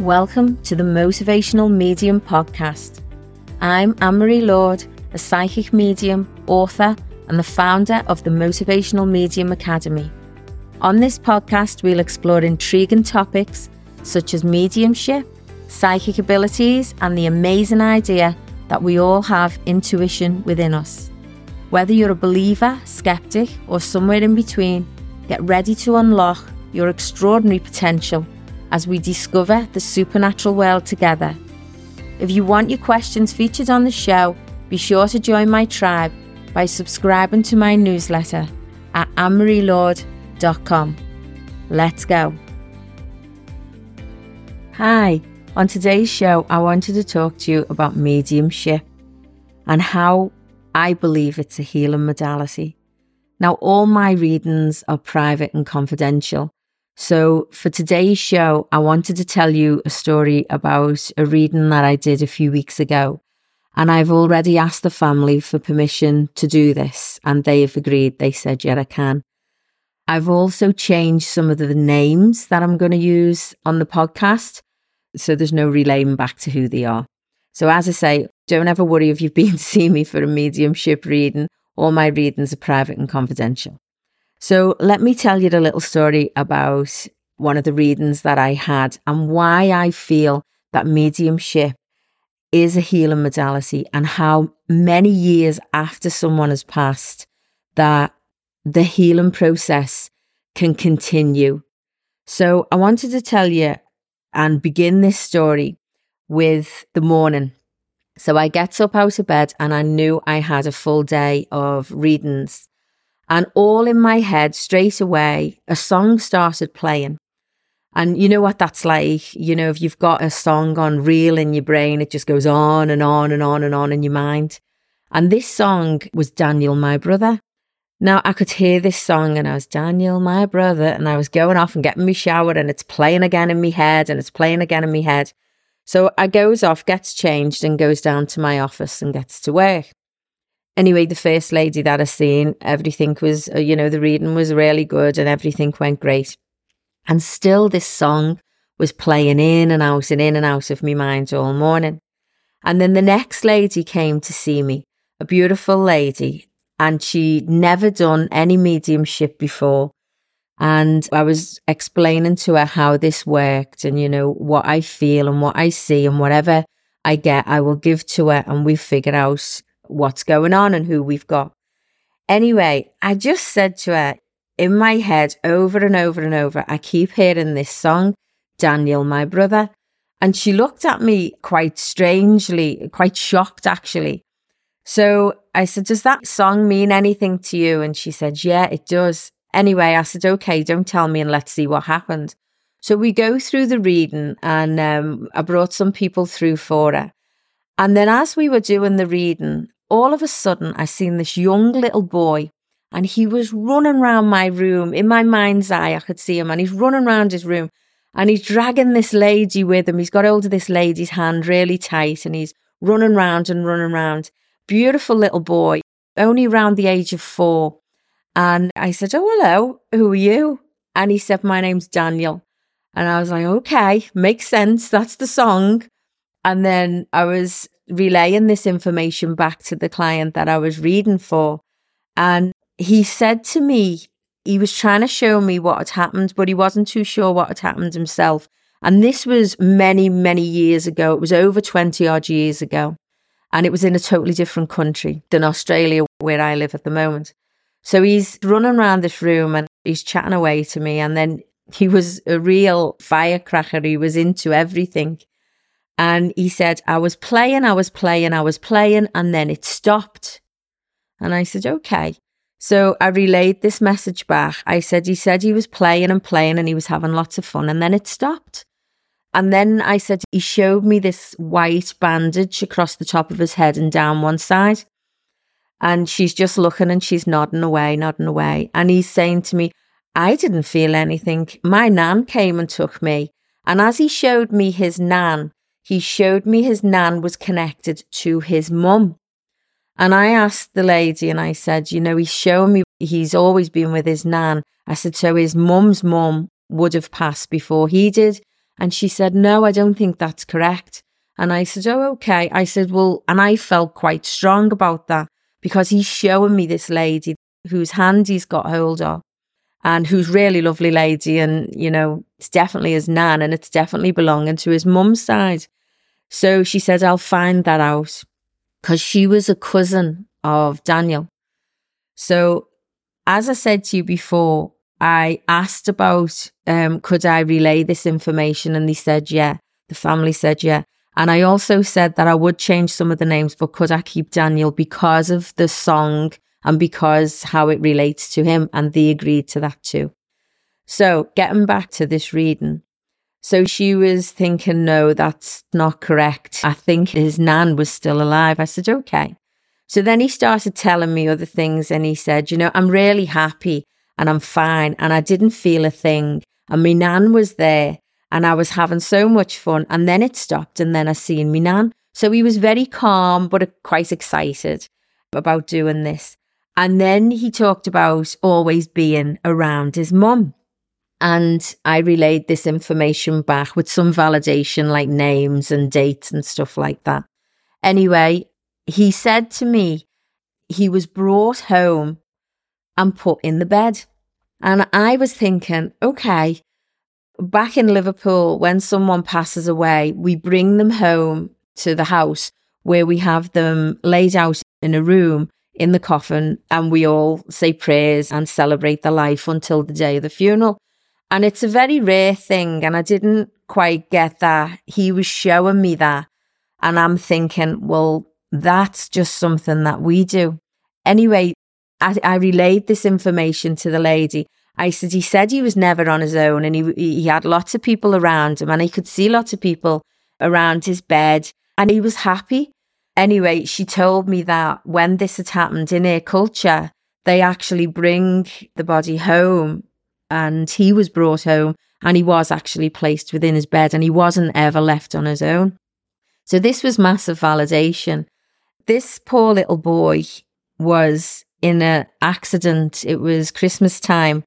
Welcome to the Motivational Medium Podcast. I'm Ann Marie Lord, a psychic medium, author, and the founder of the Motivational Medium Academy. On this podcast, we'll explore intriguing topics such as mediumship, psychic abilities, and the amazing idea that we all have intuition within us. Whether you're a believer, skeptic, or somewhere in between, get ready to unlock your extraordinary potential as we discover the supernatural world together. If you want your questions featured on the show, be sure to join my tribe by subscribing to my newsletter at annmarielord.com. Let's go. Hi, on today's show, I wanted to talk to you about mediumship and how I believe it's a healing modality. Now, all my readings are private and confidential, so, for today's show, I wanted to tell you a story about a reading that I did a few weeks ago. And I've already asked the family for permission to do this, and they have agreed. They said, Yeah, I can. I've also changed some of the names that I'm going to use on the podcast. So there's no relaying back to who they are. So, as I say, don't ever worry if you've been to see me for a mediumship reading. All my readings are private and confidential. So let me tell you a little story about one of the readings that I had and why I feel that mediumship is a healing modality and how many years after someone has passed that the healing process can continue. So I wanted to tell you and begin this story with the morning. So I get up out of bed and I knew I had a full day of readings and all in my head, straight away, a song started playing. And you know what that's like? You know, if you've got a song on reel in your brain, it just goes on and on and on and on in your mind. And this song was Daniel, my brother. Now I could hear this song and I was Daniel, my brother, and I was going off and getting me showered and it's playing again in my head and it's playing again in my head. So I goes off, gets changed and goes down to my office and gets to work anyway, the first lady that I seen, everything was, uh, you know, the reading was really good and everything went great. And still, this song was playing in and out and in and out of my mind all morning. And then the next lady came to see me, a beautiful lady, and she'd never done any mediumship before. And I was explaining to her how this worked and, you know, what I feel and what I see and whatever I get, I will give to her. And we figured out what's going on and who we've got. Anyway, I just said to her in my head over and over and over, I keep hearing this song, Daniel, my brother. And she looked at me quite strangely, quite shocked actually. So I said, Does that song mean anything to you? And she said, Yeah, it does. Anyway, I said, Okay, don't tell me and let's see what happened. So we go through the reading and um, I brought some people through for her. And then as we were doing the reading, all of a sudden I seen this young little boy and he was running around my room. In my mind's eye, I could see him and he's running around his room and he's dragging this lady with him. He's got hold of this lady's hand really tight and he's running around and running around. Beautiful little boy, only around the age of four. And I said, Oh, hello, who are you? And he said, My name's Daniel. And I was like, Okay, makes sense. That's the song. And then I was relaying this information back to the client that I was reading for. And he said to me, he was trying to show me what had happened, but he wasn't too sure what had happened himself. And this was many, many years ago. It was over 20 odd years ago. And it was in a totally different country than Australia, where I live at the moment. So he's running around this room and he's chatting away to me. And then he was a real firecracker. He was into everything. And he said, I was playing, I was playing, I was playing, and then it stopped. And I said, okay. So I relayed this message back. I said, he said he was playing and playing and he was having lots of fun, and then it stopped. And then I said, he showed me this white bandage across the top of his head and down one side. And she's just looking and she's nodding away, nodding away. And he's saying to me, I didn't feel anything. My nan came and took me. And as he showed me his nan, he showed me his nan was connected to his mum. And I asked the lady and I said, you know, he's showing me he's always been with his nan. I said, so his mum's mum would have passed before he did. And she said, No, I don't think that's correct. And I said, Oh, okay. I said, Well, and I felt quite strong about that because he's showing me this lady whose hand he's got hold of and who's really lovely lady. And, you know, it's definitely his nan and it's definitely belonging to his mum's side. So she said, I'll find that out because she was a cousin of Daniel. So, as I said to you before, I asked about um, could I relay this information, and they said yeah. The family said yeah. And I also said that I would change some of the names, but could I keep Daniel because of the song and because how it relates to him? And they agreed to that too. So, getting back to this reading. So she was thinking, no, that's not correct. I think his nan was still alive. I said, okay. So then he started telling me other things and he said, you know, I'm really happy and I'm fine and I didn't feel a thing. And my nan was there and I was having so much fun. And then it stopped and then I seen my nan. So he was very calm, but quite excited about doing this. And then he talked about always being around his mum. And I relayed this information back with some validation, like names and dates and stuff like that. Anyway, he said to me he was brought home and put in the bed. And I was thinking, okay, back in Liverpool, when someone passes away, we bring them home to the house where we have them laid out in a room in the coffin and we all say prayers and celebrate the life until the day of the funeral. And it's a very rare thing. And I didn't quite get that. He was showing me that. And I'm thinking, well, that's just something that we do. Anyway, I, I relayed this information to the lady. I said, he said he was never on his own and he, he had lots of people around him and he could see lots of people around his bed and he was happy. Anyway, she told me that when this had happened in her culture, they actually bring the body home and he was brought home and he was actually placed within his bed and he wasn't ever left on his own. So this was massive validation this poor little boy was in an accident. It was Christmas time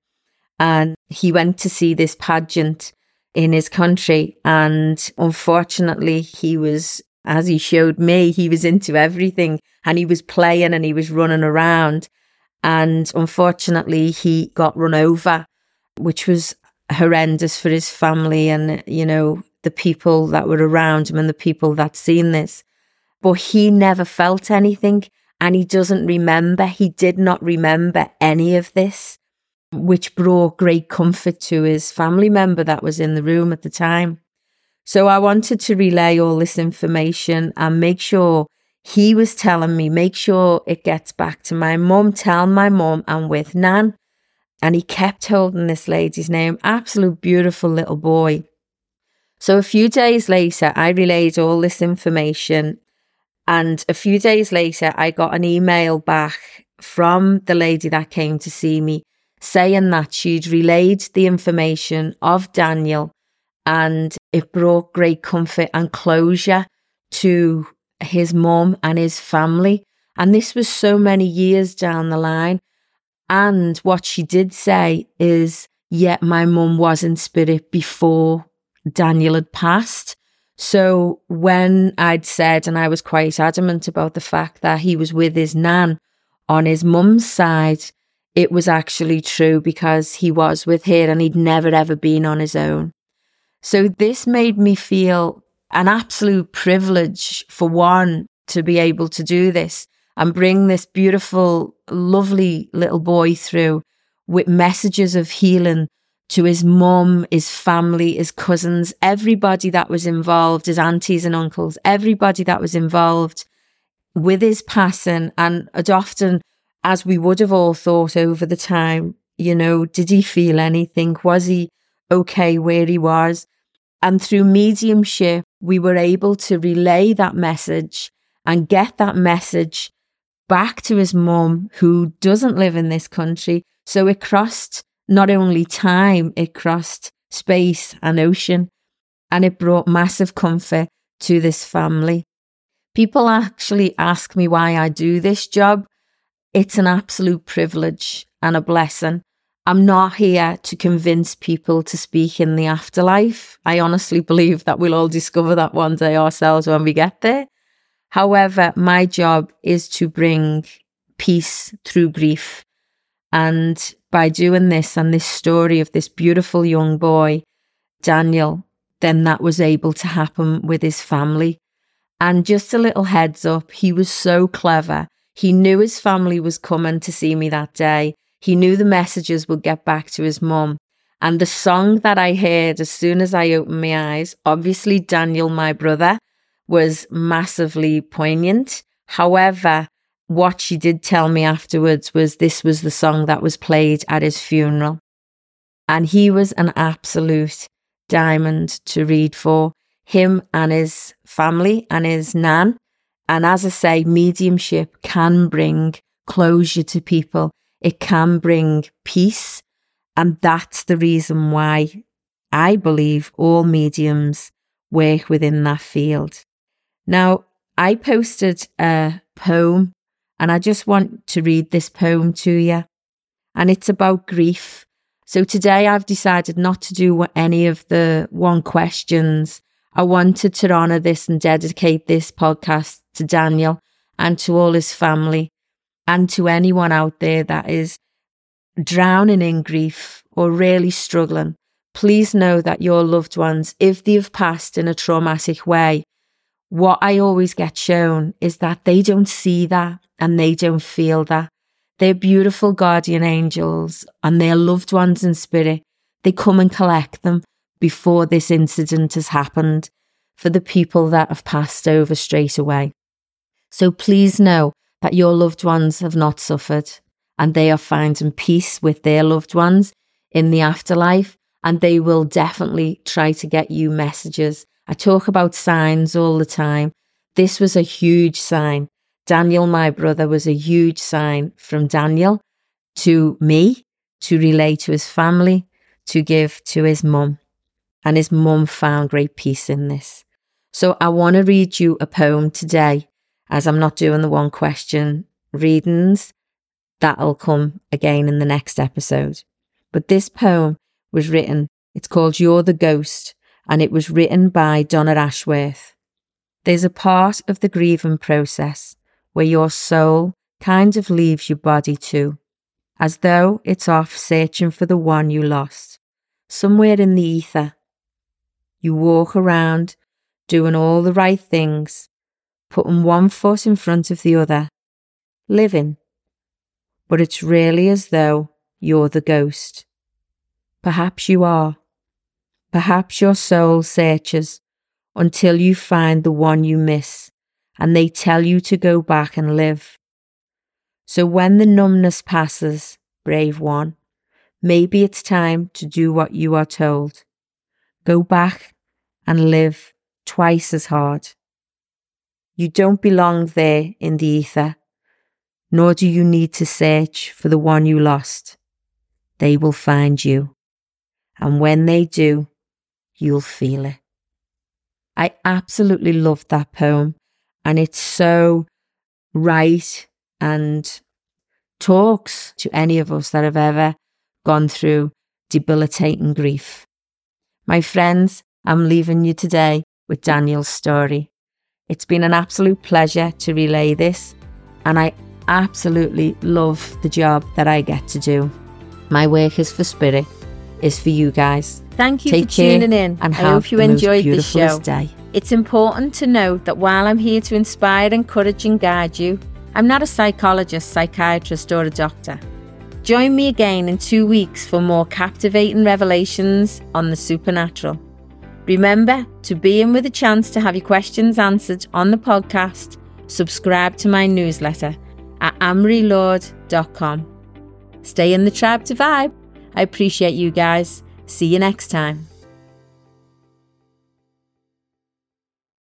and he went to see this pageant in his country. And unfortunately, he was, as he showed me, he was into everything and he was playing and he was running around. And unfortunately, he got run over, which was horrendous for his family and, you know, the people that were around him and the people that seen this but he never felt anything and he doesn't remember. He did not remember any of this, which brought great comfort to his family member that was in the room at the time. So I wanted to relay all this information and make sure he was telling me, make sure it gets back to my mum, tell my mum I'm with Nan. And he kept holding this lady's name, absolute beautiful little boy. So a few days later, I relayed all this information and a few days later, I got an email back from the lady that came to see me saying that she'd relayed the information of Daniel and it brought great comfort and closure to his mum and his family. And this was so many years down the line. And what she did say is, yet my mum was in spirit before Daniel had passed. So when I'd said, and I was quite adamant about the fact that he was with his nan on his mum's side, it was actually true because he was with her and he'd never ever been on his own. So this made me feel an absolute privilege for one to be able to do this and bring this beautiful, lovely little boy through with messages of healing to his mum, his family, his cousins, everybody that was involved, his aunties and uncles, everybody that was involved with his passing. And as often as we would have all thought over the time, you know, did he feel anything? Was he okay where he was? And through mediumship, we were able to relay that message and get that message back to his mum, who doesn't live in this country. So it crossed not only time, it crossed space and ocean, and it brought massive comfort to this family. People actually ask me why I do this job. It's an absolute privilege and a blessing. I'm not here to convince people to speak in the afterlife. I honestly believe that we'll all discover that one day ourselves when we get there. However, my job is to bring peace through grief. And by doing this and this story of this beautiful young boy, Daniel, then that was able to happen with his family. And just a little heads up, he was so clever. He knew his family was coming to see me that day. He knew the messages would get back to his mum. And the song that I heard as soon as I opened my eyes, obviously Daniel, my brother, was massively poignant. However, what she did tell me afterwards was this was the song that was played at his funeral. And he was an absolute diamond to read for him and his family and his nan. And as I say, mediumship can bring closure to people. It can bring peace. And that's the reason why I believe all mediums work within that field. Now, I posted a poem and I just want to read this poem to you. And it's about grief. So today I've decided not to do any of the one questions. I wanted to honour this and dedicate this podcast to Daniel and to all his family and to anyone out there that is drowning in grief or really struggling. Please know that your loved ones, if they've passed in a traumatic way, what I always get shown is that they don't see that and they don't feel that. They're beautiful guardian angels and their loved ones in spirit. They come and collect them before this incident has happened for the people that have passed over straight away. So please know that your loved ones have not suffered and they are finding peace with their loved ones in the afterlife and they will definitely try to get you messages I talk about signs all the time. This was a huge sign. Daniel, my brother, was a huge sign from Daniel to me to relay to his family, to give to his mum. And his mum found great peace in this. So I want to read you a poem today, as I'm not doing the one question readings. That'll come again in the next episode. But this poem was written, it's called You're the Ghost and it was written by Donna Ashworth. There's a part of the grieving process where your soul kind of leaves your body too, as though it's off searching for the one you lost, somewhere in the ether. You walk around doing all the right things, putting one foot in front of the other, living. But it's really as though you're the ghost. Perhaps you are. Perhaps your soul searches until you find the one you miss and they tell you to go back and live. So when the numbness passes, brave one, maybe it's time to do what you are told. Go back and live twice as hard. You don't belong there in the ether, nor do you need to search for the one you lost. They will find you. And when they do, you'll feel it. I absolutely love that poem, and it's so right and talks to any of us that have ever gone through debilitating grief. My friends, I'm leaving you today with Daniel's story. It's been an absolute pleasure to relay this, and I absolutely love the job that I get to do. My work is for spirit, is for you guys. Thank you Take for tuning in. And I hope you enjoyed the show. Day. It's important to note that while I'm here to inspire, encourage, and guide you, I'm not a psychologist, psychiatrist, or a doctor. Join me again in two weeks for more captivating revelations on the supernatural. Remember to be in with a chance to have your questions answered on the podcast. Subscribe to my newsletter at annmarielord.com. Stay in the tribe to vibe. I appreciate you guys. See you next time.